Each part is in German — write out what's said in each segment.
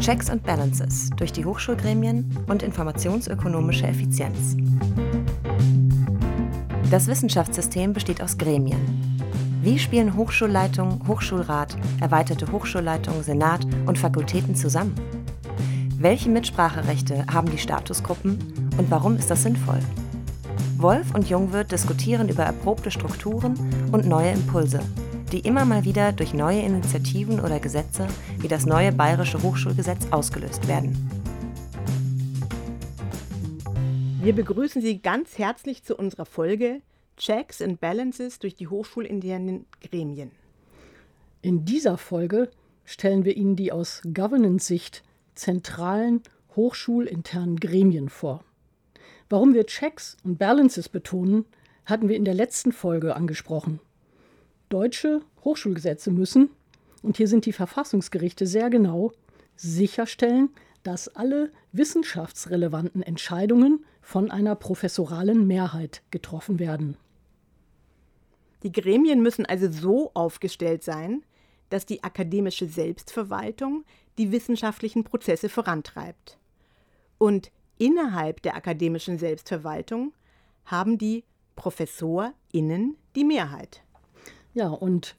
Checks and Balances durch die Hochschulgremien und informationsökonomische Effizienz. Das Wissenschaftssystem besteht aus Gremien. Wie spielen Hochschulleitung, Hochschulrat, erweiterte Hochschulleitung, Senat und Fakultäten zusammen? Welche Mitspracherechte haben die Statusgruppen und warum ist das sinnvoll? Wolf und Jungwirth diskutieren über erprobte Strukturen und neue Impulse, die immer mal wieder durch neue Initiativen oder Gesetze wie das neue Bayerische Hochschulgesetz ausgelöst werden. Wir begrüßen Sie ganz herzlich zu unserer Folge Checks and Balances durch die hochschulinternen Gremien. In dieser Folge stellen wir Ihnen die aus Governance-Sicht zentralen hochschulinternen Gremien vor. Warum wir Checks und Balances betonen, hatten wir in der letzten Folge angesprochen. Deutsche Hochschulgesetze müssen, und hier sind die Verfassungsgerichte sehr genau, sicherstellen, dass alle wissenschaftsrelevanten Entscheidungen von einer professoralen Mehrheit getroffen werden. Die Gremien müssen also so aufgestellt sein, dass die akademische Selbstverwaltung die wissenschaftlichen Prozesse vorantreibt. Und innerhalb der akademischen Selbstverwaltung haben die ProfessorInnen die Mehrheit. Ja, und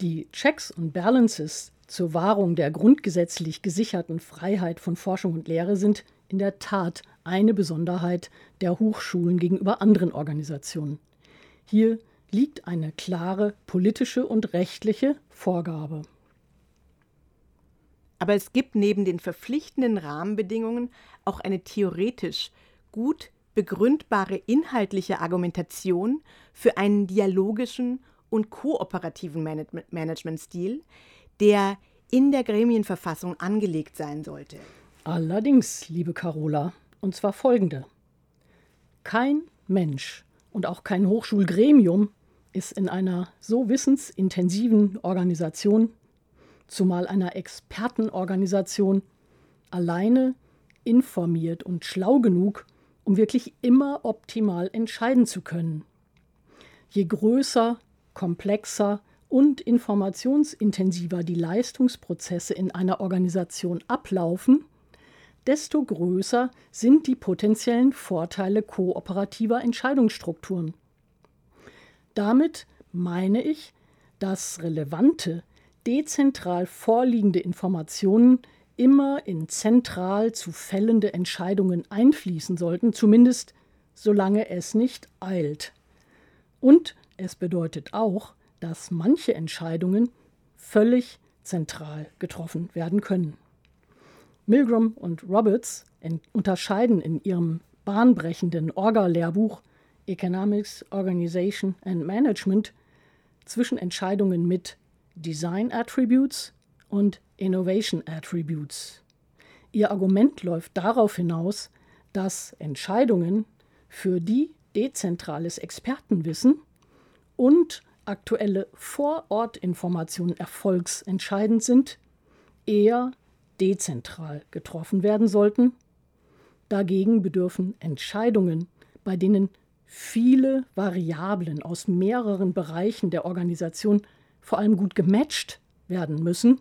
die Checks und Balances zur Wahrung der grundgesetzlich gesicherten Freiheit von Forschung und Lehre sind in der Tat eine Besonderheit der Hochschulen gegenüber anderen Organisationen. Hier liegt eine klare politische und rechtliche Vorgabe. Aber es gibt neben den verpflichtenden Rahmenbedingungen auch eine theoretisch gut begründbare inhaltliche Argumentation für einen dialogischen und kooperativen Managementstil, der in der Gremienverfassung angelegt sein sollte. Allerdings, liebe Carola, und zwar folgende. Kein Mensch und auch kein Hochschulgremium ist in einer so wissensintensiven Organisation, zumal einer Expertenorganisation, alleine informiert und schlau genug, um wirklich immer optimal entscheiden zu können. Je größer, komplexer und informationsintensiver die Leistungsprozesse in einer Organisation ablaufen, desto größer sind die potenziellen Vorteile kooperativer Entscheidungsstrukturen. Damit meine ich, dass relevante, dezentral vorliegende Informationen immer in zentral zu fällende Entscheidungen einfließen sollten, zumindest solange es nicht eilt. Und es bedeutet auch, dass manche Entscheidungen völlig zentral getroffen werden können. Milgram und Roberts unterscheiden in ihrem bahnbrechenden Orga-Lehrbuch Economics, Organization and Management zwischen Entscheidungen mit Design Attributes und Innovation Attributes. Ihr Argument läuft darauf hinaus, dass Entscheidungen, für die dezentrales Expertenwissen und aktuelle Vorortinformationen erfolgsentscheidend sind, eher dezentral getroffen werden sollten. Dagegen bedürfen Entscheidungen, bei denen viele Variablen aus mehreren Bereichen der Organisation vor allem gut gematcht werden müssen,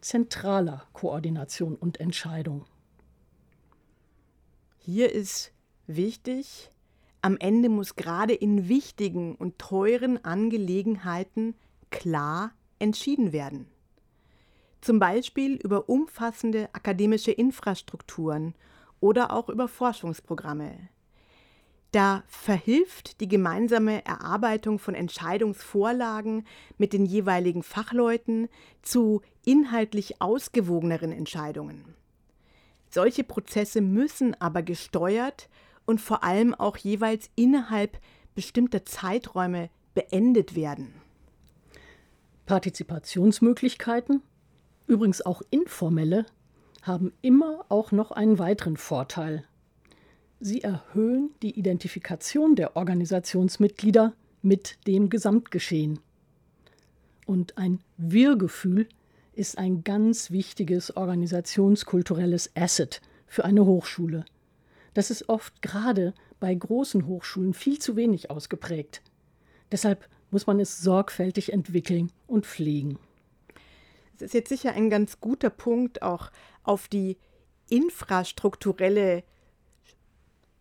zentraler Koordination und Entscheidung. Hier ist wichtig, am Ende muss gerade in wichtigen und teuren Angelegenheiten klar entschieden werden. Zum Beispiel über umfassende akademische Infrastrukturen oder auch über Forschungsprogramme. Da verhilft die gemeinsame Erarbeitung von Entscheidungsvorlagen mit den jeweiligen Fachleuten zu inhaltlich ausgewogeneren Entscheidungen. Solche Prozesse müssen aber gesteuert und vor allem auch jeweils innerhalb bestimmter Zeiträume beendet werden. Partizipationsmöglichkeiten, übrigens auch informelle, haben immer auch noch einen weiteren Vorteil. Sie erhöhen die Identifikation der Organisationsmitglieder mit dem Gesamtgeschehen. Und ein Wir-Gefühl ist ein ganz wichtiges organisationskulturelles Asset für eine Hochschule. Das ist oft gerade bei großen Hochschulen viel zu wenig ausgeprägt. Deshalb muss man es sorgfältig entwickeln und pflegen. Es ist jetzt sicher ein ganz guter Punkt, auch auf die infrastrukturelle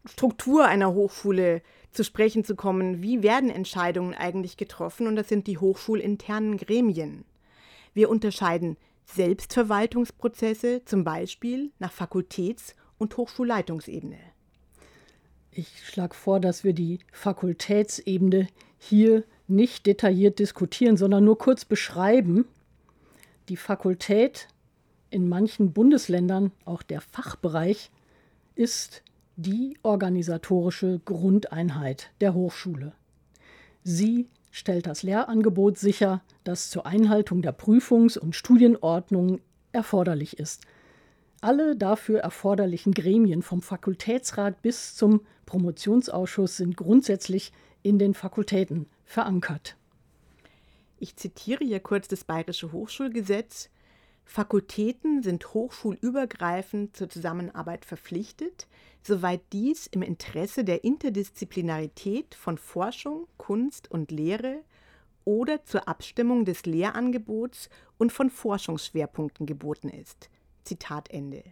Struktur einer Hochschule zu sprechen zu kommen. Wie werden Entscheidungen eigentlich getroffen? Und das sind die hochschulinternen Gremien. Wir unterscheiden Selbstverwaltungsprozesse zum Beispiel nach Fakultäts- und Hochschulleitungsebene. Ich schlage vor, dass wir die Fakultätsebene hier nicht detailliert diskutieren, sondern nur kurz beschreiben. Die Fakultät in manchen Bundesländern, auch der Fachbereich, ist die organisatorische Grundeinheit der Hochschule. Sie stellt das Lehrangebot sicher, das zur Einhaltung der Prüfungs- und Studienordnung erforderlich ist. Alle dafür erforderlichen Gremien vom Fakultätsrat bis zum Promotionsausschuss sind grundsätzlich in den Fakultäten verankert. Ich zitiere hier kurz das Bayerische Hochschulgesetz. Fakultäten sind hochschulübergreifend zur Zusammenarbeit verpflichtet, soweit dies im Interesse der Interdisziplinarität von Forschung, Kunst und Lehre oder zur Abstimmung des Lehrangebots und von Forschungsschwerpunkten geboten ist. Zitat Ende.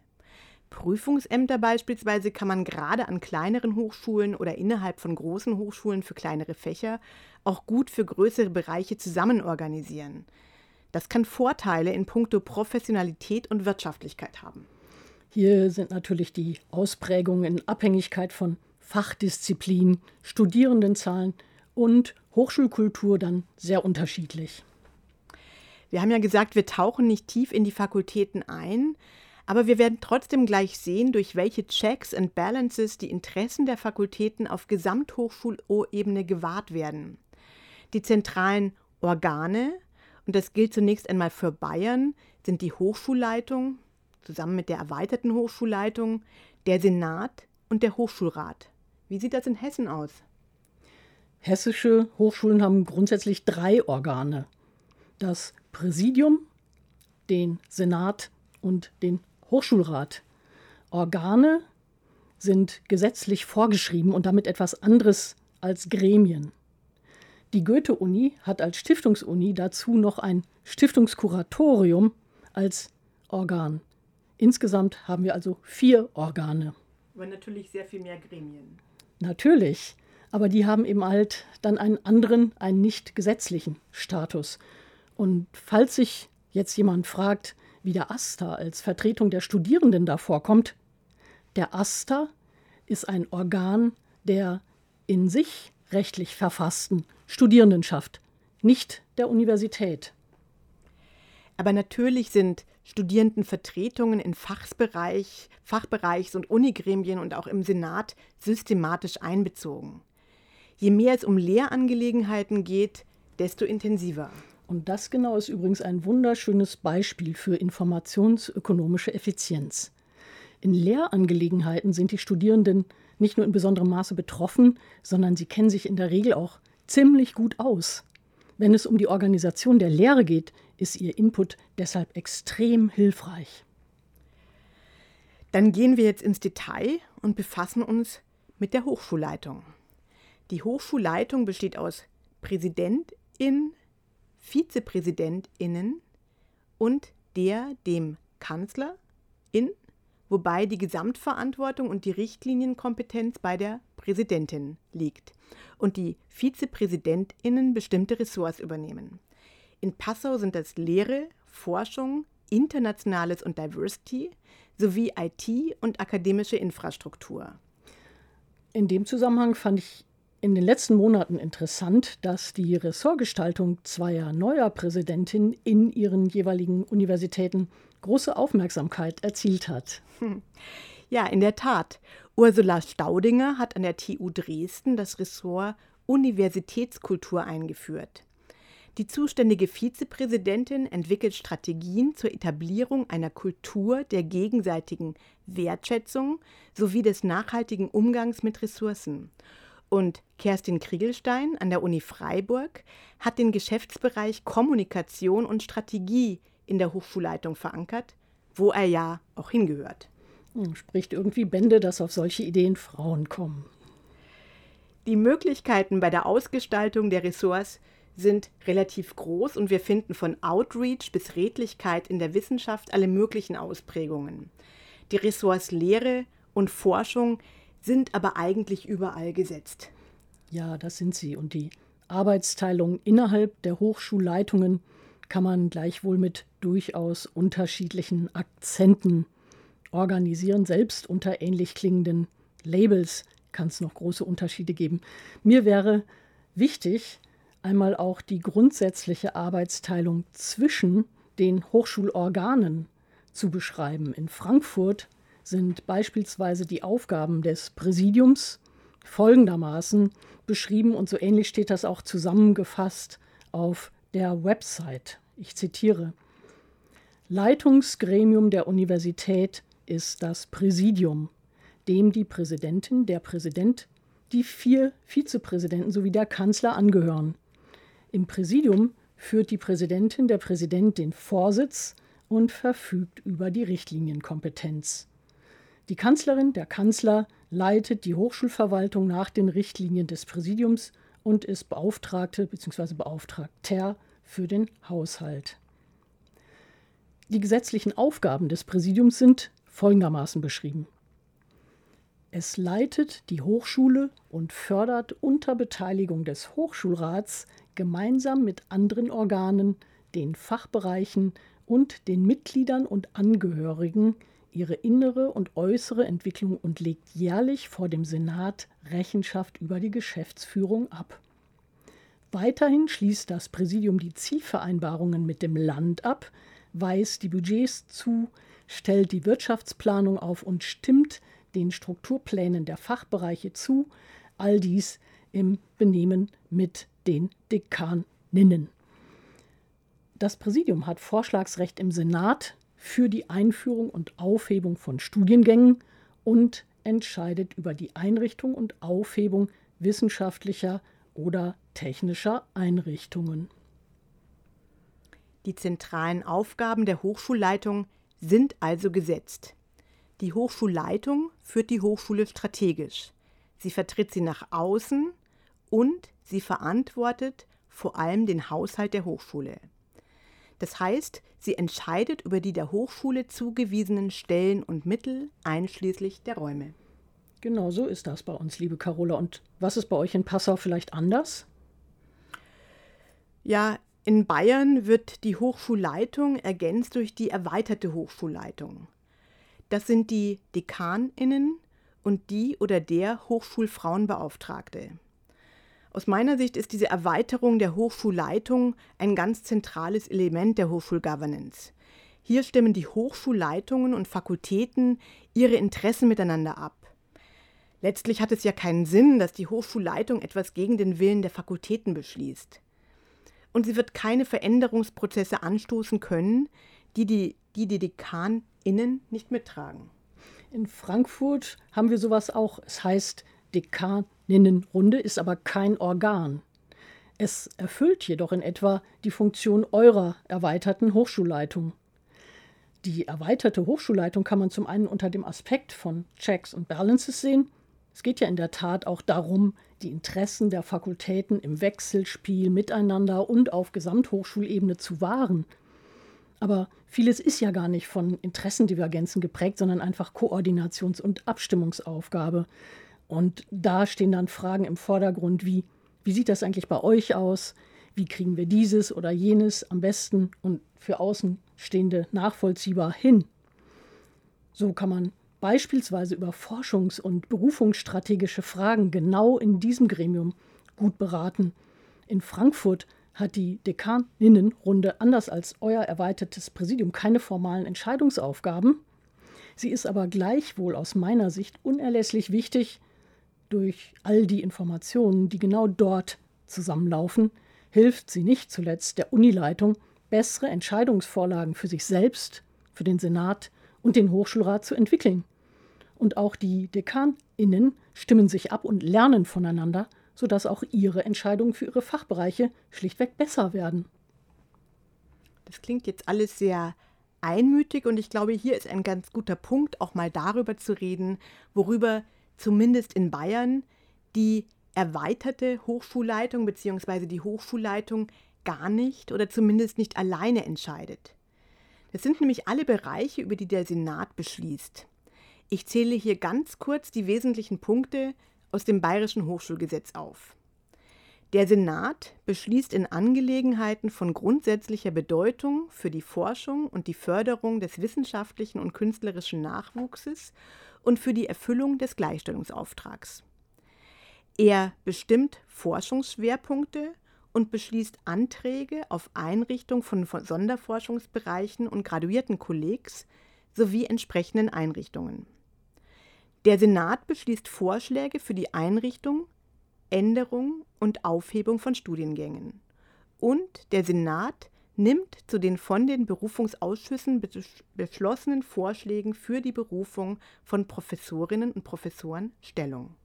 Prüfungsämter beispielsweise kann man gerade an kleineren Hochschulen oder innerhalb von großen Hochschulen für kleinere Fächer auch gut für größere Bereiche zusammen organisieren. Das kann Vorteile in puncto Professionalität und Wirtschaftlichkeit haben. Hier sind natürlich die Ausprägungen in Abhängigkeit von Fachdisziplin, Studierendenzahlen und Hochschulkultur dann sehr unterschiedlich. Wir haben ja gesagt, wir tauchen nicht tief in die Fakultäten ein, aber wir werden trotzdem gleich sehen, durch welche Checks and Balances die Interessen der Fakultäten auf Gesamthochschulebene gewahrt werden. Die zentralen Organe, und das gilt zunächst einmal für Bayern, sind die Hochschulleitung zusammen mit der erweiterten Hochschulleitung, der Senat und der Hochschulrat. Wie sieht das in Hessen aus? Hessische Hochschulen haben grundsätzlich drei Organe. Das Präsidium, den Senat und den Hochschulrat. Organe sind gesetzlich vorgeschrieben und damit etwas anderes als Gremien. Die Goethe-Uni hat als Stiftungsuni dazu noch ein Stiftungskuratorium als Organ. Insgesamt haben wir also vier Organe. Aber natürlich sehr viel mehr Gremien. Natürlich, aber die haben eben halt dann einen anderen, einen nicht gesetzlichen Status. Und falls sich jetzt jemand fragt, wie der AStA als Vertretung der Studierenden da vorkommt. Der AStA ist ein Organ der in sich rechtlich verfassten Studierendenschaft, nicht der Universität. Aber natürlich sind Studierendenvertretungen in Fachbereich, Fachbereichs- und Unigremien und auch im Senat systematisch einbezogen. Je mehr es um Lehrangelegenheiten geht, desto intensiver. Und das genau ist übrigens ein wunderschönes Beispiel für informationsökonomische Effizienz. In Lehrangelegenheiten sind die Studierenden nicht nur in besonderem Maße betroffen, sondern sie kennen sich in der Regel auch ziemlich gut aus. Wenn es um die Organisation der Lehre geht, ist ihr Input deshalb extrem hilfreich. Dann gehen wir jetzt ins Detail und befassen uns mit der Hochschulleitung. Die Hochschulleitung besteht aus Präsidentin, VizepräsidentInnen und der dem Kanzler in, wobei die Gesamtverantwortung und die Richtlinienkompetenz bei der Präsidentin liegt und die VizepräsidentInnen bestimmte Ressorts übernehmen. In Passau sind das Lehre, Forschung, Internationales und Diversity sowie IT und akademische Infrastruktur. In dem Zusammenhang fand ich in den letzten Monaten interessant, dass die Ressortgestaltung zweier neuer Präsidentinnen in ihren jeweiligen Universitäten große Aufmerksamkeit erzielt hat. Ja, in der Tat. Ursula Staudinger hat an der TU Dresden das Ressort Universitätskultur eingeführt. Die zuständige Vizepräsidentin entwickelt Strategien zur Etablierung einer Kultur der gegenseitigen Wertschätzung sowie des nachhaltigen Umgangs mit Ressourcen und Kerstin Kriegelstein an der Uni Freiburg hat den Geschäftsbereich Kommunikation und Strategie in der Hochschulleitung verankert, wo er ja auch hingehört. Hm, spricht irgendwie Bände, dass auf solche Ideen Frauen kommen. Die Möglichkeiten bei der Ausgestaltung der Ressorts sind relativ groß und wir finden von Outreach bis Redlichkeit in der Wissenschaft alle möglichen Ausprägungen. Die Ressorts Lehre und Forschung sind aber eigentlich überall gesetzt. Ja, das sind sie. Und die Arbeitsteilung innerhalb der Hochschulleitungen kann man gleichwohl mit durchaus unterschiedlichen Akzenten organisieren. Selbst unter ähnlich klingenden Labels kann es noch große Unterschiede geben. Mir wäre wichtig, einmal auch die grundsätzliche Arbeitsteilung zwischen den Hochschulorganen zu beschreiben. In Frankfurt sind beispielsweise die Aufgaben des Präsidiums folgendermaßen beschrieben und so ähnlich steht das auch zusammengefasst auf der Website. Ich zitiere. Leitungsgremium der Universität ist das Präsidium, dem die Präsidentin, der Präsident, die vier Vizepräsidenten sowie der Kanzler angehören. Im Präsidium führt die Präsidentin, der Präsident den Vorsitz und verfügt über die Richtlinienkompetenz. Die Kanzlerin, der Kanzler leitet die Hochschulverwaltung nach den Richtlinien des Präsidiums und ist Beauftragte bzw. Beauftragter für den Haushalt. Die gesetzlichen Aufgaben des Präsidiums sind folgendermaßen beschrieben. Es leitet die Hochschule und fördert unter Beteiligung des Hochschulrats gemeinsam mit anderen Organen, den Fachbereichen und den Mitgliedern und Angehörigen ihre innere und äußere Entwicklung und legt jährlich vor dem Senat Rechenschaft über die Geschäftsführung ab. Weiterhin schließt das Präsidium die Zielvereinbarungen mit dem Land ab, weist die Budgets zu, stellt die Wirtschaftsplanung auf und stimmt den Strukturplänen der Fachbereiche zu, all dies im Benehmen mit den Dekaninnen. Das Präsidium hat Vorschlagsrecht im Senat für die Einführung und Aufhebung von Studiengängen und entscheidet über die Einrichtung und Aufhebung wissenschaftlicher oder technischer Einrichtungen. Die zentralen Aufgaben der Hochschulleitung sind also gesetzt. Die Hochschulleitung führt die Hochschule strategisch. Sie vertritt sie nach außen und sie verantwortet vor allem den Haushalt der Hochschule. Das heißt, sie entscheidet über die der Hochschule zugewiesenen Stellen und Mittel, einschließlich der Räume. Genau so ist das bei uns, liebe Carola. Und was ist bei euch in Passau vielleicht anders? Ja, in Bayern wird die Hochschulleitung ergänzt durch die erweiterte Hochschulleitung. Das sind die Dekaninnen und die oder der Hochschulfrauenbeauftragte. Aus meiner Sicht ist diese Erweiterung der Hochschulleitung ein ganz zentrales Element der Hochschulgovernance. Hier stimmen die Hochschulleitungen und Fakultäten ihre Interessen miteinander ab. Letztlich hat es ja keinen Sinn, dass die Hochschulleitung etwas gegen den Willen der Fakultäten beschließt und sie wird keine Veränderungsprozesse anstoßen können, die die, die, die DekanInnen nicht mittragen. In Frankfurt haben wir sowas auch. Es heißt Dekaninnenrunde, ist aber kein Organ. Es erfüllt jedoch in etwa die Funktion eurer erweiterten Hochschulleitung. Die erweiterte Hochschulleitung kann man zum einen unter dem Aspekt von Checks und Balances sehen. Es geht ja in der Tat auch darum, die Interessen der Fakultäten im Wechselspiel miteinander und auf Gesamthochschulebene zu wahren. Aber vieles ist ja gar nicht von Interessendivergenzen geprägt, sondern einfach Koordinations- und Abstimmungsaufgabe. Und da stehen dann Fragen im Vordergrund wie, wie sieht das eigentlich bei euch aus? Wie kriegen wir dieses oder jenes am besten und für Außenstehende nachvollziehbar hin? So kann man beispielsweise über forschungs- und berufungsstrategische Fragen genau in diesem Gremium gut beraten. In Frankfurt hat die Dekaninnenrunde anders als euer erweitertes Präsidium keine formalen Entscheidungsaufgaben. Sie ist aber gleichwohl aus meiner Sicht unerlässlich wichtig. Durch all die Informationen, die genau dort zusammenlaufen, hilft sie nicht zuletzt der Unileitung, bessere Entscheidungsvorlagen für sich selbst, für den Senat und den Hochschulrat zu entwickeln und auch die DekanInnen stimmen sich ab und lernen voneinander, sodass auch ihre Entscheidungen für ihre Fachbereiche schlichtweg besser werden. Das klingt jetzt alles sehr einmütig und ich glaube, hier ist ein ganz guter Punkt, auch mal darüber zu reden, worüber zumindest in Bayern die erweiterte Hochschulleitung bzw. die Hochschulleitung gar nicht oder zumindest nicht alleine entscheidet. Das sind nämlich alle Bereiche, über die der Senat beschließt. Ich zähle hier ganz kurz die wesentlichen Punkte aus dem Bayerischen Hochschulgesetz auf. Der Senat beschließt in Angelegenheiten von grundsätzlicher Bedeutung für die Forschung und die Förderung des wissenschaftlichen und künstlerischen Nachwuchses und für die Erfüllung des Gleichstellungsauftrags. Er bestimmt Forschungsschwerpunkte und beschließt Anträge auf Einrichtung von Sonderforschungsbereichen und graduierten Kollegs sowie entsprechenden Einrichtungen. Der Senat beschließt Vorschläge für die Einrichtung, Änderung und Aufhebung von Studiengängen. Und der Senat nimmt zu den von den Berufungsausschüssen beschlossenen Vorschlägen für die Berufung von Professorinnen und Professoren Stellung.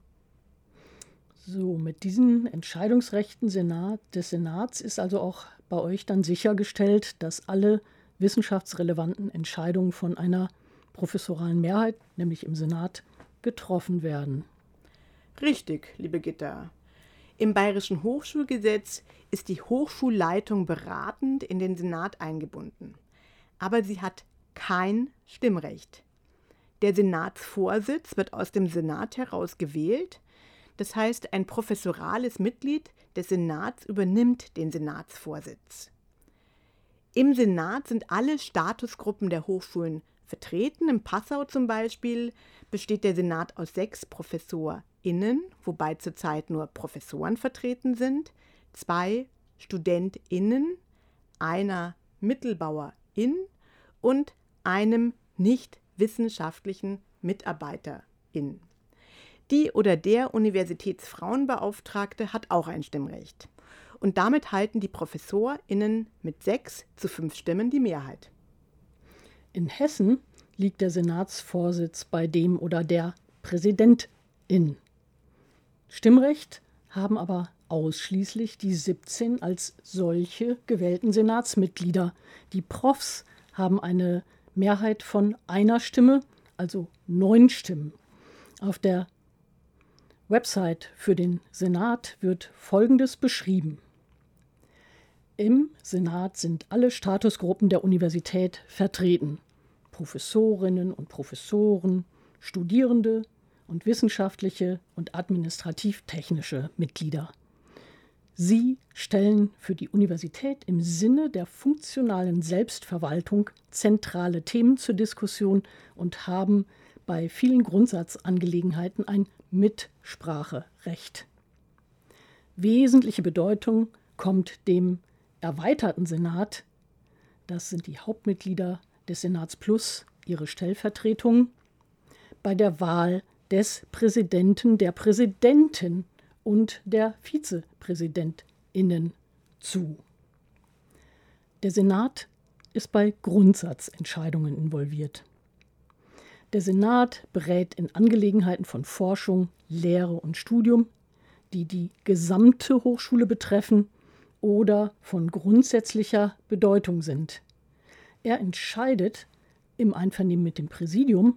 So, mit diesen Entscheidungsrechten Senat, des Senats ist also auch bei euch dann sichergestellt, dass alle wissenschaftsrelevanten Entscheidungen von einer professoralen Mehrheit, nämlich im Senat, getroffen werden. Richtig, liebe Gitter. Im Bayerischen Hochschulgesetz ist die Hochschulleitung beratend in den Senat eingebunden. Aber sie hat kein Stimmrecht. Der Senatsvorsitz wird aus dem Senat heraus gewählt das heißt, ein professorales Mitglied des Senats übernimmt den Senatsvorsitz. Im Senat sind alle Statusgruppen der Hochschulen vertreten. In Passau zum Beispiel besteht der Senat aus sechs ProfessorInnen, wobei zurzeit nur Professoren vertreten sind, zwei StudentInnen, einer Mittelbauerin und einem nicht wissenschaftlichen Mitarbeiterin. Die oder der Universitätsfrauenbeauftragte hat auch ein Stimmrecht. Und damit halten die ProfessorInnen mit sechs zu fünf Stimmen die Mehrheit. In Hessen liegt der Senatsvorsitz bei dem oder der Präsidentin. Stimmrecht haben aber ausschließlich die 17 als solche gewählten Senatsmitglieder. Die Profs haben eine Mehrheit von einer Stimme, also neun Stimmen. Auf der Website für den Senat wird Folgendes beschrieben. Im Senat sind alle Statusgruppen der Universität vertreten. Professorinnen und Professoren, Studierende und wissenschaftliche und administrativ-technische Mitglieder. Sie stellen für die Universität im Sinne der funktionalen Selbstverwaltung zentrale Themen zur Diskussion und haben bei vielen Grundsatzangelegenheiten ein Mitspracherecht. Wesentliche Bedeutung kommt dem erweiterten Senat, das sind die Hauptmitglieder des Senats plus ihre Stellvertretung, bei der Wahl des Präsidenten, der Präsidentin und der Vizepräsidentinnen zu. Der Senat ist bei Grundsatzentscheidungen involviert. Der Senat berät in Angelegenheiten von Forschung, Lehre und Studium, die die gesamte Hochschule betreffen oder von grundsätzlicher Bedeutung sind. Er entscheidet im Einvernehmen mit dem Präsidium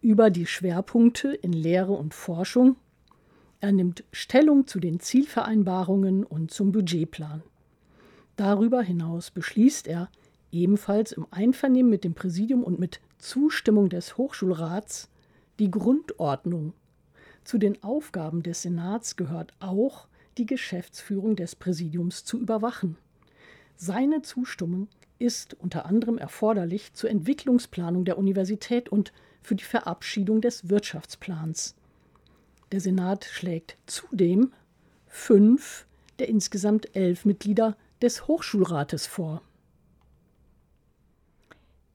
über die Schwerpunkte in Lehre und Forschung. Er nimmt Stellung zu den Zielvereinbarungen und zum Budgetplan. Darüber hinaus beschließt er ebenfalls im Einvernehmen mit dem Präsidium und mit Zustimmung des Hochschulrats die Grundordnung. Zu den Aufgaben des Senats gehört auch, die Geschäftsführung des Präsidiums zu überwachen. Seine Zustimmung ist unter anderem erforderlich zur Entwicklungsplanung der Universität und für die Verabschiedung des Wirtschaftsplans. Der Senat schlägt zudem fünf der insgesamt elf Mitglieder des Hochschulrates vor.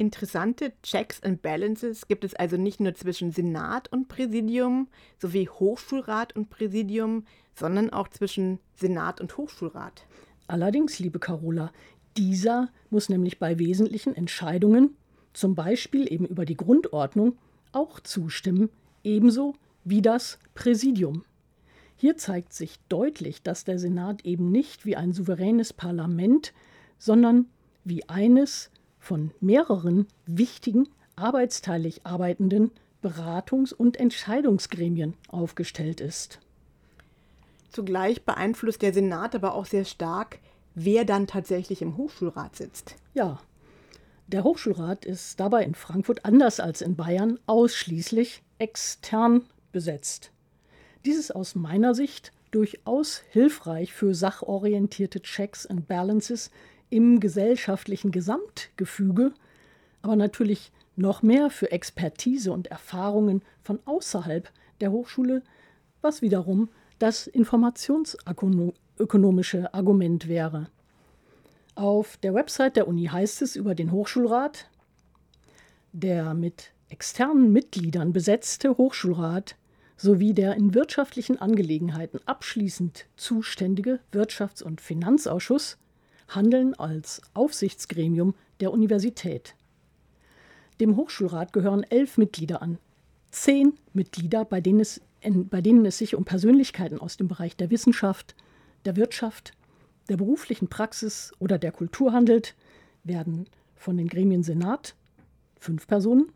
Interessante Checks and Balances gibt es also nicht nur zwischen Senat und Präsidium sowie Hochschulrat und Präsidium, sondern auch zwischen Senat und Hochschulrat. Allerdings, liebe Carola, dieser muss nämlich bei wesentlichen Entscheidungen, zum Beispiel eben über die Grundordnung, auch zustimmen, ebenso wie das Präsidium. Hier zeigt sich deutlich, dass der Senat eben nicht wie ein souveränes Parlament, sondern wie eines von mehreren wichtigen, arbeitsteilig arbeitenden Beratungs- und Entscheidungsgremien aufgestellt ist. Zugleich beeinflusst der Senat aber auch sehr stark, wer dann tatsächlich im Hochschulrat sitzt. Ja, der Hochschulrat ist dabei in Frankfurt anders als in Bayern ausschließlich extern besetzt. Dies ist aus meiner Sicht durchaus hilfreich für sachorientierte Checks and Balances im gesellschaftlichen Gesamtgefüge, aber natürlich noch mehr für Expertise und Erfahrungen von außerhalb der Hochschule, was wiederum das informationsökonomische Argument wäre. Auf der Website der Uni heißt es über den Hochschulrat, der mit externen Mitgliedern besetzte Hochschulrat sowie der in wirtschaftlichen Angelegenheiten abschließend zuständige Wirtschafts- und Finanzausschuss handeln als Aufsichtsgremium der Universität. Dem Hochschulrat gehören elf Mitglieder an, zehn Mitglieder, bei denen, es, bei denen es sich um Persönlichkeiten aus dem Bereich der Wissenschaft, der Wirtschaft, der beruflichen Praxis oder der Kultur handelt, werden von den Gremien Senat fünf Personen,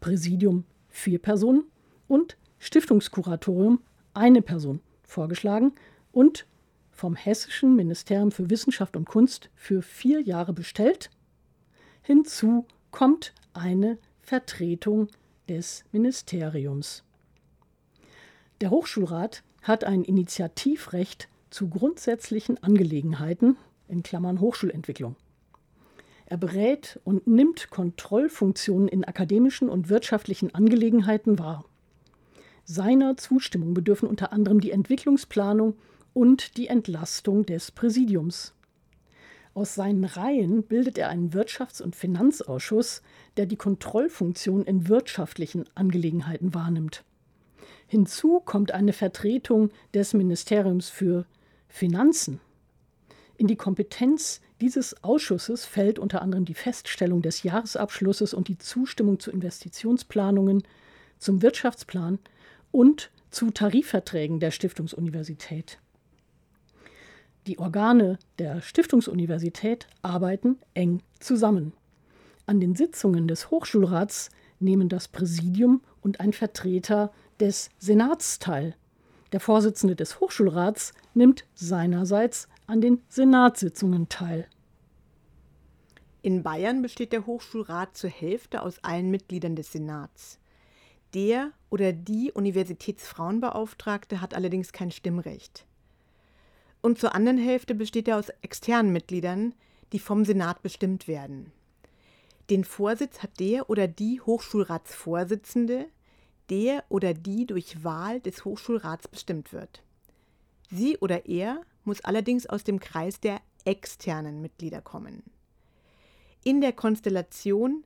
Präsidium vier Personen und Stiftungskuratorium eine Person vorgeschlagen und vom Hessischen Ministerium für Wissenschaft und Kunst für vier Jahre bestellt. Hinzu kommt eine Vertretung des Ministeriums. Der Hochschulrat hat ein Initiativrecht zu grundsätzlichen Angelegenheiten in Klammern Hochschulentwicklung. Er berät und nimmt Kontrollfunktionen in akademischen und wirtschaftlichen Angelegenheiten wahr. Seiner Zustimmung bedürfen unter anderem die Entwicklungsplanung und die Entlastung des Präsidiums. Aus seinen Reihen bildet er einen Wirtschafts- und Finanzausschuss, der die Kontrollfunktion in wirtschaftlichen Angelegenheiten wahrnimmt. Hinzu kommt eine Vertretung des Ministeriums für Finanzen. In die Kompetenz dieses Ausschusses fällt unter anderem die Feststellung des Jahresabschlusses und die Zustimmung zu Investitionsplanungen, zum Wirtschaftsplan und zu Tarifverträgen der Stiftungsuniversität. Die Organe der Stiftungsuniversität arbeiten eng zusammen. An den Sitzungen des Hochschulrats nehmen das Präsidium und ein Vertreter des Senats teil. Der Vorsitzende des Hochschulrats nimmt seinerseits an den Senatssitzungen teil. In Bayern besteht der Hochschulrat zur Hälfte aus allen Mitgliedern des Senats. Der oder die Universitätsfrauenbeauftragte hat allerdings kein Stimmrecht. Und zur anderen Hälfte besteht er aus externen Mitgliedern, die vom Senat bestimmt werden. Den Vorsitz hat der oder die Hochschulratsvorsitzende, der oder die durch Wahl des Hochschulrats bestimmt wird. Sie oder er muss allerdings aus dem Kreis der externen Mitglieder kommen. In der Konstellation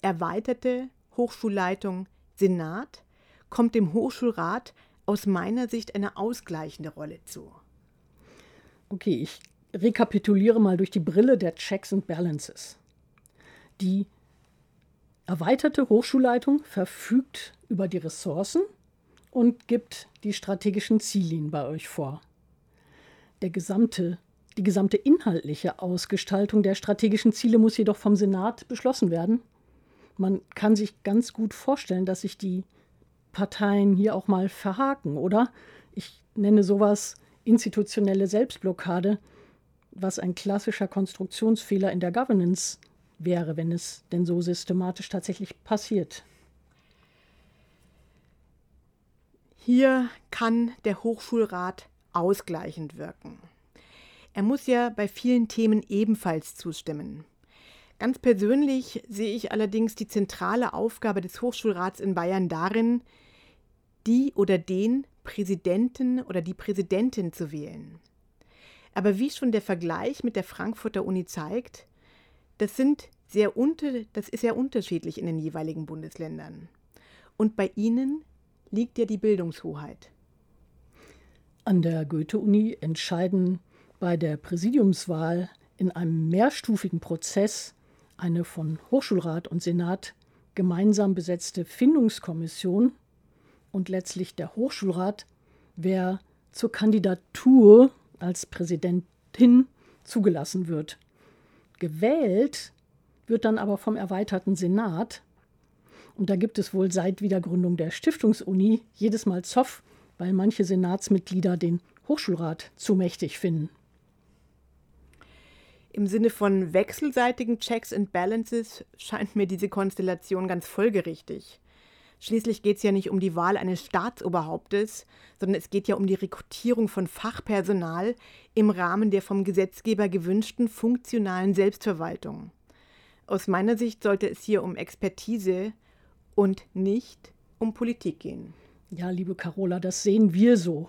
erweiterte Hochschulleitung Senat kommt dem Hochschulrat aus meiner Sicht eine ausgleichende Rolle zu. Okay, ich rekapituliere mal durch die Brille der Checks and Balances. Die erweiterte Hochschulleitung verfügt über die Ressourcen und gibt die strategischen Ziellinien bei euch vor. Der gesamte, die gesamte inhaltliche Ausgestaltung der strategischen Ziele muss jedoch vom Senat beschlossen werden man kann sich ganz gut vorstellen, dass sich die Parteien hier auch mal verhaken, oder? Ich nenne sowas institutionelle Selbstblockade, was ein klassischer Konstruktionsfehler in der Governance wäre, wenn es denn so systematisch tatsächlich passiert. Hier kann der Hochschulrat ausgleichend wirken. Er muss ja bei vielen Themen ebenfalls zustimmen. Ganz persönlich sehe ich allerdings die zentrale Aufgabe des Hochschulrats in Bayern darin, die oder den Präsidenten oder die Präsidentin zu wählen. Aber wie schon der Vergleich mit der Frankfurter Uni zeigt, das, sind sehr unter, das ist sehr unterschiedlich in den jeweiligen Bundesländern. Und bei ihnen liegt ja die Bildungshoheit. An der Goethe-Uni entscheiden bei der Präsidiumswahl in einem mehrstufigen Prozess eine von Hochschulrat und Senat gemeinsam besetzte Findungskommission und letztlich der Hochschulrat, wer zur Kandidatur als Präsidentin zugelassen wird. Gewählt wird dann aber vom erweiterten Senat. Und da gibt es wohl seit Wiedergründung der Stiftungsuni jedes Mal Zoff weil manche Senatsmitglieder den Hochschulrat zu mächtig finden. Im Sinne von wechselseitigen Checks and Balances scheint mir diese Konstellation ganz folgerichtig. Schließlich geht es ja nicht um die Wahl eines Staatsoberhauptes, sondern es geht ja um die Rekrutierung von Fachpersonal im Rahmen der vom Gesetzgeber gewünschten funktionalen Selbstverwaltung. Aus meiner Sicht sollte es hier um Expertise und nicht um Politik gehen. Ja, liebe Carola, das sehen wir so.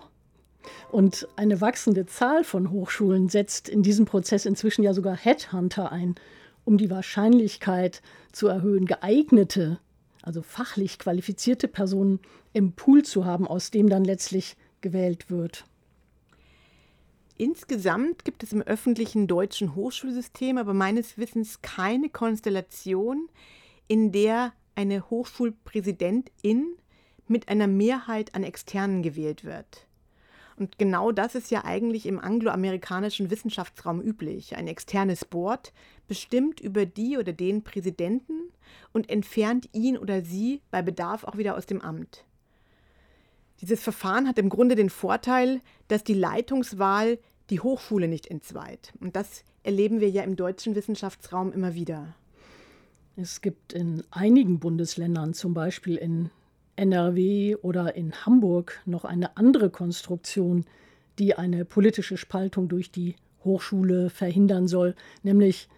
Und eine wachsende Zahl von Hochschulen setzt in diesem Prozess inzwischen ja sogar Headhunter ein, um die Wahrscheinlichkeit zu erhöhen, geeignete, also fachlich qualifizierte Personen im Pool zu haben, aus dem dann letztlich gewählt wird. Insgesamt gibt es im öffentlichen deutschen Hochschulsystem aber meines Wissens keine Konstellation, in der eine Hochschulpräsidentin mit einer Mehrheit an Externen gewählt wird. Und genau das ist ja eigentlich im angloamerikanischen Wissenschaftsraum üblich. Ein externes Board bestimmt über die oder den Präsidenten und entfernt ihn oder sie bei Bedarf auch wieder aus dem Amt. Dieses Verfahren hat im Grunde den Vorteil, dass die Leitungswahl die Hochschule nicht entzweit. Und das erleben wir ja im deutschen Wissenschaftsraum immer wieder. Es gibt in einigen Bundesländern, zum Beispiel in NRW oder in Hamburg noch eine andere Konstruktion, die eine politische Spaltung durch die Hochschule verhindern soll, nämlich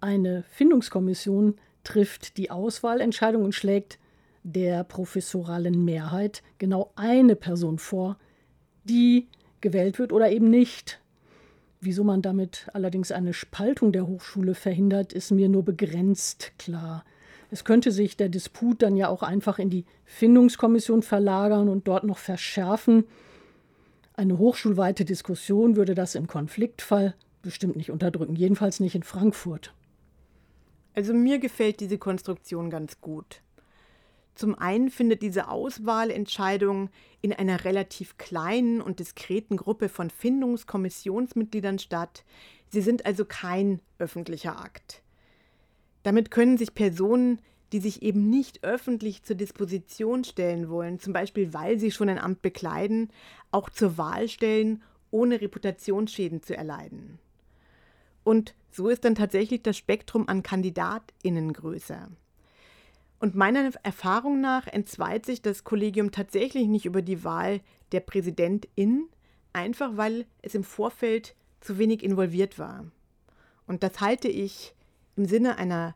eine Findungskommission trifft die Auswahlentscheidung und schlägt der professoralen Mehrheit genau eine Person vor, die gewählt wird oder eben nicht. Wieso man damit allerdings eine Spaltung der Hochschule verhindert, ist mir nur begrenzt klar. Es könnte sich der Disput dann ja auch einfach in die Findungskommission verlagern und dort noch verschärfen. Eine hochschulweite Diskussion würde das im Konfliktfall bestimmt nicht unterdrücken, jedenfalls nicht in Frankfurt. Also mir gefällt diese Konstruktion ganz gut. Zum einen findet diese Auswahlentscheidung in einer relativ kleinen und diskreten Gruppe von Findungskommissionsmitgliedern statt. Sie sind also kein öffentlicher Akt. Damit können sich Personen, die sich eben nicht öffentlich zur Disposition stellen wollen, zum Beispiel weil sie schon ein Amt bekleiden, auch zur Wahl stellen, ohne Reputationsschäden zu erleiden. Und so ist dann tatsächlich das Spektrum an Kandidatinnen größer. Und meiner Erfahrung nach entzweit sich das Kollegium tatsächlich nicht über die Wahl der Präsidentin, einfach weil es im Vorfeld zu wenig involviert war. Und das halte ich im Sinne einer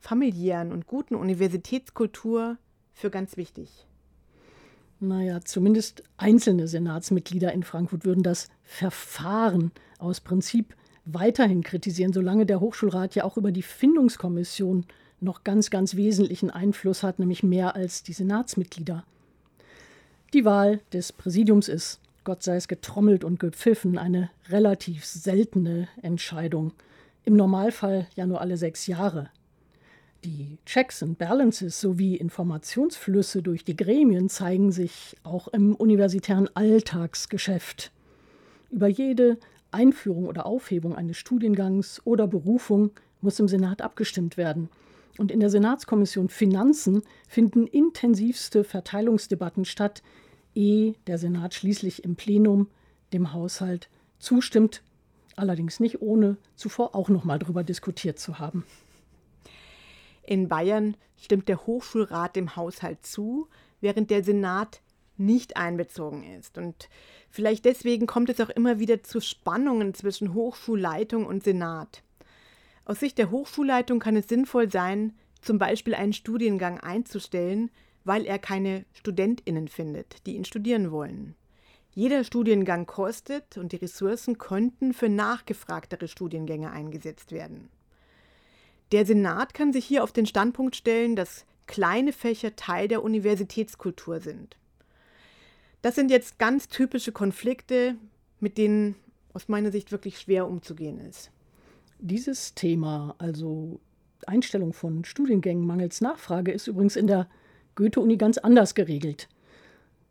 familiären und guten Universitätskultur für ganz wichtig. Naja, zumindest einzelne Senatsmitglieder in Frankfurt würden das Verfahren aus Prinzip weiterhin kritisieren, solange der Hochschulrat ja auch über die Findungskommission noch ganz, ganz wesentlichen Einfluss hat, nämlich mehr als die Senatsmitglieder. Die Wahl des Präsidiums ist, Gott sei es getrommelt und gepfiffen, eine relativ seltene Entscheidung im Normalfall ja nur alle sechs Jahre. Die Checks and Balances sowie Informationsflüsse durch die Gremien zeigen sich auch im universitären Alltagsgeschäft. Über jede Einführung oder Aufhebung eines Studiengangs oder Berufung muss im Senat abgestimmt werden. Und in der Senatskommission Finanzen finden intensivste Verteilungsdebatten statt, ehe der Senat schließlich im Plenum dem Haushalt zustimmt allerdings nicht ohne zuvor auch noch mal darüber diskutiert zu haben. In Bayern stimmt der Hochschulrat dem Haushalt zu, während der Senat nicht einbezogen ist. Und vielleicht deswegen kommt es auch immer wieder zu Spannungen zwischen Hochschulleitung und Senat. Aus Sicht der Hochschulleitung kann es sinnvoll sein, zum Beispiel einen Studiengang einzustellen, weil er keine Studentinnen findet, die ihn studieren wollen. Jeder Studiengang kostet und die Ressourcen könnten für nachgefragtere Studiengänge eingesetzt werden. Der Senat kann sich hier auf den Standpunkt stellen, dass kleine Fächer Teil der Universitätskultur sind. Das sind jetzt ganz typische Konflikte, mit denen aus meiner Sicht wirklich schwer umzugehen ist. Dieses Thema, also Einstellung von Studiengängen mangels Nachfrage, ist übrigens in der Goethe-Uni ganz anders geregelt.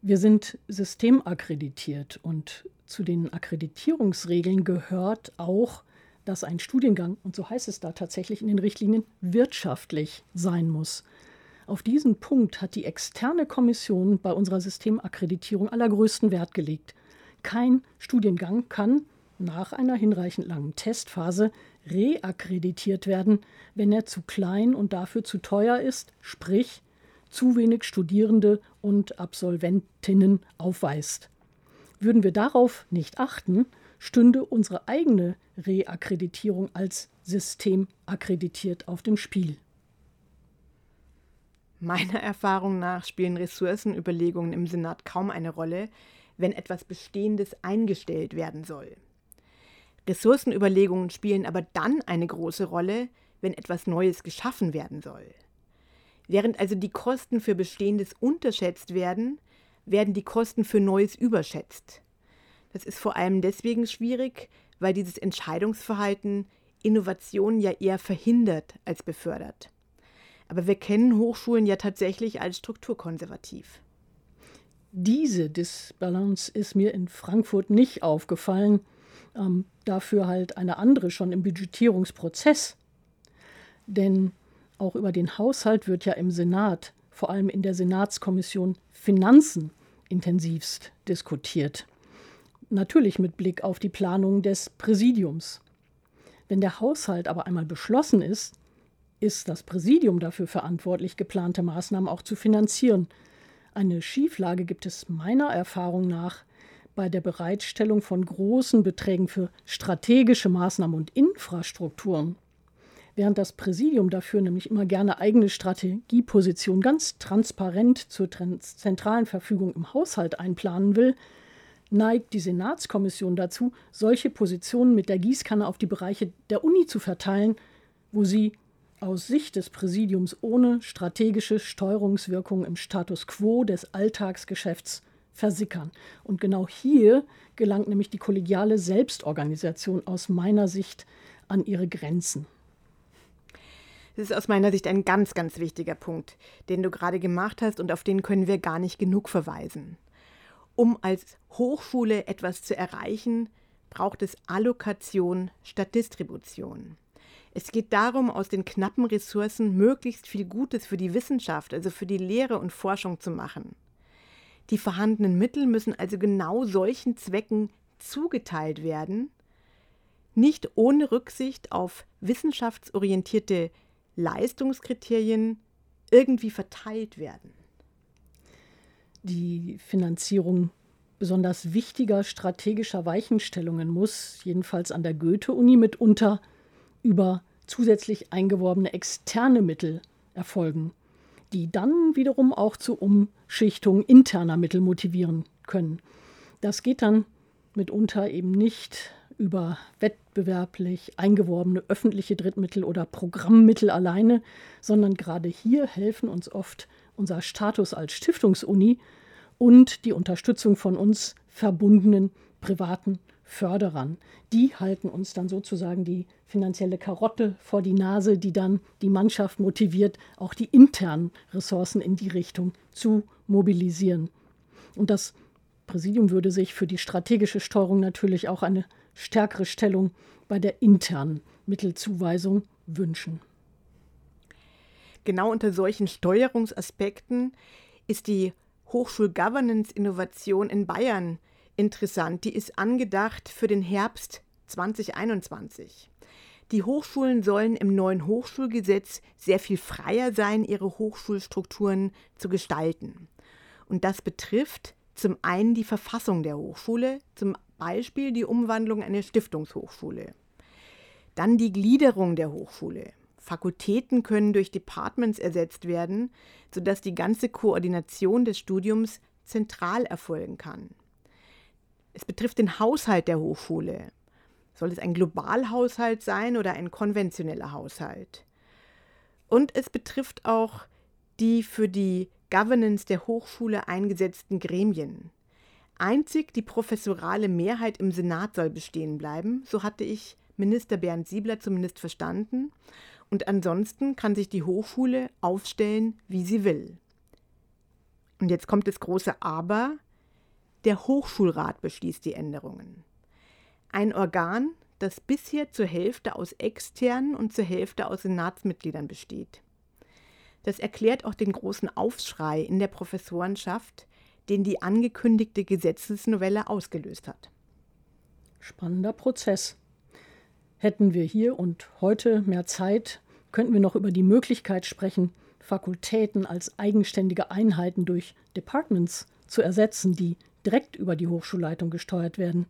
Wir sind systemakkreditiert und zu den Akkreditierungsregeln gehört auch, dass ein Studiengang, und so heißt es da tatsächlich in den Richtlinien, wirtschaftlich sein muss. Auf diesen Punkt hat die externe Kommission bei unserer Systemakkreditierung allergrößten Wert gelegt. Kein Studiengang kann nach einer hinreichend langen Testphase reakkreditiert werden, wenn er zu klein und dafür zu teuer ist, sprich zu wenig Studierende und Absolventinnen aufweist. Würden wir darauf nicht achten, stünde unsere eigene Reakkreditierung als System akkreditiert auf dem Spiel. Meiner Erfahrung nach spielen Ressourcenüberlegungen im Senat kaum eine Rolle, wenn etwas Bestehendes eingestellt werden soll. Ressourcenüberlegungen spielen aber dann eine große Rolle, wenn etwas Neues geschaffen werden soll. Während also die Kosten für Bestehendes unterschätzt werden, werden die Kosten für Neues überschätzt. Das ist vor allem deswegen schwierig, weil dieses Entscheidungsverhalten Innovationen ja eher verhindert als befördert. Aber wir kennen Hochschulen ja tatsächlich als strukturkonservativ. Diese Disbalance ist mir in Frankfurt nicht aufgefallen. Ähm, dafür halt eine andere schon im Budgetierungsprozess. Denn auch über den Haushalt wird ja im Senat, vor allem in der Senatskommission Finanzen, intensivst diskutiert. Natürlich mit Blick auf die Planung des Präsidiums. Wenn der Haushalt aber einmal beschlossen ist, ist das Präsidium dafür verantwortlich, geplante Maßnahmen auch zu finanzieren. Eine Schieflage gibt es meiner Erfahrung nach bei der Bereitstellung von großen Beträgen für strategische Maßnahmen und Infrastrukturen. Während das Präsidium dafür nämlich immer gerne eigene Strategiepositionen ganz transparent zur zentralen Verfügung im Haushalt einplanen will, neigt die Senatskommission dazu, solche Positionen mit der Gießkanne auf die Bereiche der Uni zu verteilen, wo sie aus Sicht des Präsidiums ohne strategische Steuerungswirkung im Status quo des Alltagsgeschäfts versickern. Und genau hier gelangt nämlich die kollegiale Selbstorganisation aus meiner Sicht an ihre Grenzen. Das ist aus meiner Sicht ein ganz, ganz wichtiger Punkt, den du gerade gemacht hast und auf den können wir gar nicht genug verweisen. Um als Hochschule etwas zu erreichen, braucht es Allokation statt Distribution. Es geht darum, aus den knappen Ressourcen möglichst viel Gutes für die Wissenschaft, also für die Lehre und Forschung zu machen. Die vorhandenen Mittel müssen also genau solchen Zwecken zugeteilt werden, nicht ohne Rücksicht auf wissenschaftsorientierte Leistungskriterien irgendwie verteilt werden. Die Finanzierung besonders wichtiger strategischer Weichenstellungen muss, jedenfalls an der Goethe-Uni, mitunter über zusätzlich eingeworbene externe Mittel erfolgen, die dann wiederum auch zur Umschichtung interner Mittel motivieren können. Das geht dann mitunter eben nicht über wettbewerblich eingeworbene öffentliche Drittmittel oder Programmmittel alleine, sondern gerade hier helfen uns oft unser Status als Stiftungsuni und die Unterstützung von uns verbundenen privaten Förderern. Die halten uns dann sozusagen die finanzielle Karotte vor die Nase, die dann die Mannschaft motiviert, auch die internen Ressourcen in die Richtung zu mobilisieren. Und das Präsidium würde sich für die strategische Steuerung natürlich auch eine stärkere Stellung bei der internen Mittelzuweisung wünschen. Genau unter solchen Steuerungsaspekten ist die Hochschul-Governance-Innovation in Bayern interessant. Die ist angedacht für den Herbst 2021. Die Hochschulen sollen im neuen Hochschulgesetz sehr viel freier sein, ihre Hochschulstrukturen zu gestalten. Und das betrifft zum einen die Verfassung der Hochschule, zum Beispiel die Umwandlung einer Stiftungshochschule. Dann die Gliederung der Hochschule. Fakultäten können durch Departments ersetzt werden, sodass die ganze Koordination des Studiums zentral erfolgen kann. Es betrifft den Haushalt der Hochschule. Soll es ein Globalhaushalt sein oder ein konventioneller Haushalt? Und es betrifft auch die für die Governance der Hochschule eingesetzten Gremien. Einzig die professorale Mehrheit im Senat soll bestehen bleiben, so hatte ich Minister Bernd Siebler zumindest verstanden, und ansonsten kann sich die Hochschule aufstellen, wie sie will. Und jetzt kommt das große Aber, der Hochschulrat beschließt die Änderungen. Ein Organ, das bisher zur Hälfte aus externen und zur Hälfte aus Senatsmitgliedern besteht. Das erklärt auch den großen Aufschrei in der Professorenschaft, den die angekündigte Gesetzesnovelle ausgelöst hat. Spannender Prozess. Hätten wir hier und heute mehr Zeit, könnten wir noch über die Möglichkeit sprechen, Fakultäten als eigenständige Einheiten durch Departments zu ersetzen, die direkt über die Hochschulleitung gesteuert werden.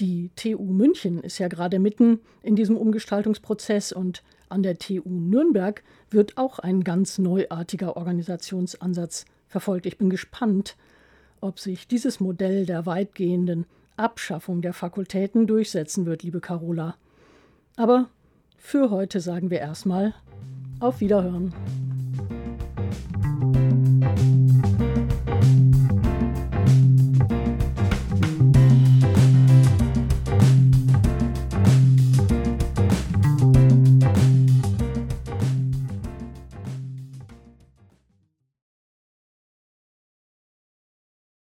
Die TU München ist ja gerade mitten in diesem Umgestaltungsprozess und an der TU Nürnberg wird auch ein ganz neuartiger Organisationsansatz verfolgt. Ich bin gespannt, ob sich dieses Modell der weitgehenden Abschaffung der Fakultäten durchsetzen wird, liebe Carola. Aber für heute sagen wir erstmal auf Wiederhören.